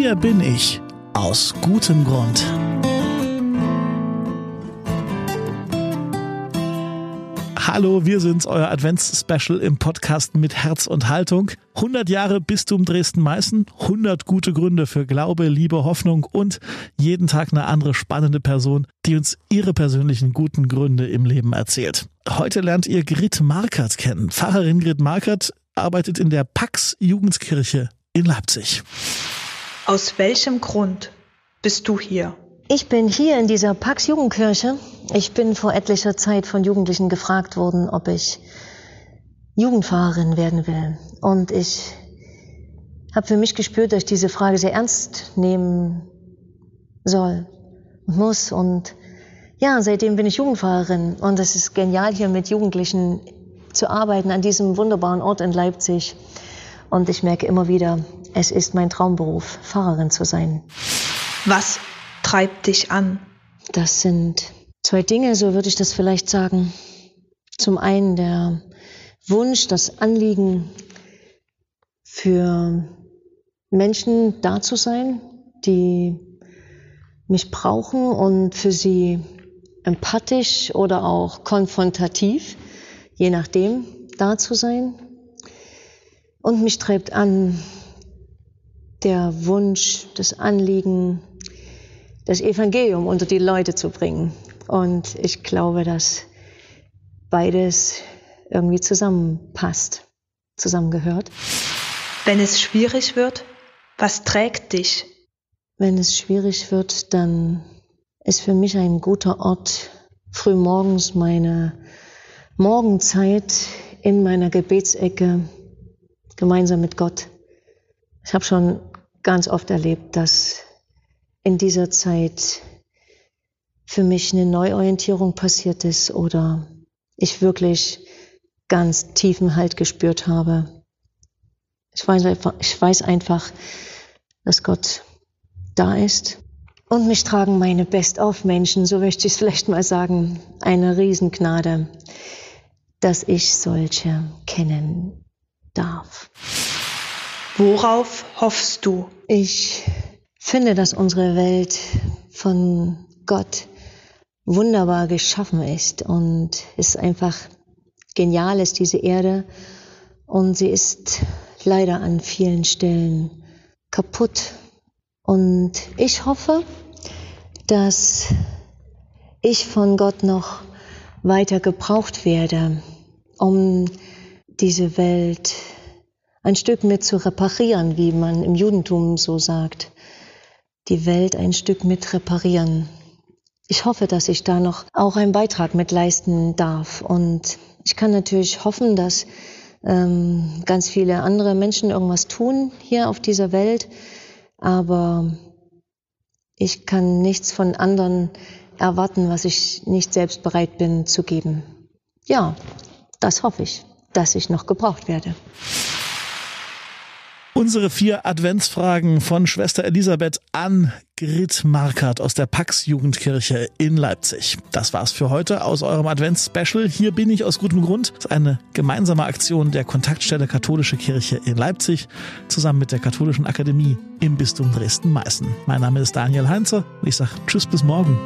Hier bin ich. Aus gutem Grund. Hallo, wir sind's, euer Advents-Special im Podcast mit Herz und Haltung. 100 Jahre Bistum Dresden-Meißen, 100 gute Gründe für Glaube, Liebe, Hoffnung und jeden Tag eine andere spannende Person, die uns ihre persönlichen guten Gründe im Leben erzählt. Heute lernt ihr Grit Markert kennen. Pfarrerin Grit Markert arbeitet in der Pax Jugendkirche in Leipzig. Aus welchem Grund bist du hier? Ich bin hier in dieser Pax Jugendkirche. Ich bin vor etlicher Zeit von Jugendlichen gefragt worden, ob ich Jugendfahrerin werden will. Und ich habe für mich gespürt, dass ich diese Frage sehr ernst nehmen soll und muss. Und ja, seitdem bin ich Jugendfahrerin. Und es ist genial, hier mit Jugendlichen zu arbeiten an diesem wunderbaren Ort in Leipzig. Und ich merke immer wieder, es ist mein Traumberuf, Fahrerin zu sein. Was treibt dich an? Das sind zwei Dinge, so würde ich das vielleicht sagen. Zum einen der Wunsch, das Anliegen für Menschen da zu sein, die mich brauchen und für sie empathisch oder auch konfrontativ, je nachdem, da zu sein. Und mich treibt an der Wunsch, das Anliegen, das Evangelium unter die Leute zu bringen. Und ich glaube, dass beides irgendwie zusammenpasst, zusammengehört. Wenn es schwierig wird, was trägt dich? Wenn es schwierig wird, dann ist für mich ein guter Ort frühmorgens meine Morgenzeit in meiner Gebetsecke gemeinsam mit Gott. Ich habe schon ganz oft erlebt, dass in dieser Zeit für mich eine Neuorientierung passiert ist oder ich wirklich ganz tiefen Halt gespürt habe. Ich weiß einfach, ich weiß einfach dass Gott da ist. Und mich tragen meine Best-of-Menschen, so möchte ich es vielleicht mal sagen, eine Riesengnade, dass ich solche kennen darf. Worauf hoffst du? Ich finde, dass unsere Welt von Gott wunderbar geschaffen ist und es einfach genial ist, diese Erde. Und sie ist leider an vielen Stellen kaputt. Und ich hoffe, dass ich von Gott noch weiter gebraucht werde, um diese Welt ein Stück mit zu reparieren, wie man im Judentum so sagt die Welt ein Stück mit reparieren. Ich hoffe, dass ich da noch auch einen Beitrag mit leisten darf. Und ich kann natürlich hoffen, dass ähm, ganz viele andere Menschen irgendwas tun hier auf dieser Welt. Aber ich kann nichts von anderen erwarten, was ich nicht selbst bereit bin zu geben. Ja, das hoffe ich, dass ich noch gebraucht werde. Unsere vier Adventsfragen von Schwester Elisabeth an Grit Markert aus der Pax Jugendkirche in Leipzig. Das war's für heute aus eurem Advents-Special. Hier bin ich aus gutem Grund. Das ist eine gemeinsame Aktion der Kontaktstelle Katholische Kirche in Leipzig zusammen mit der Katholischen Akademie im Bistum Dresden-Meißen. Mein Name ist Daniel Heinze und ich sage Tschüss bis morgen.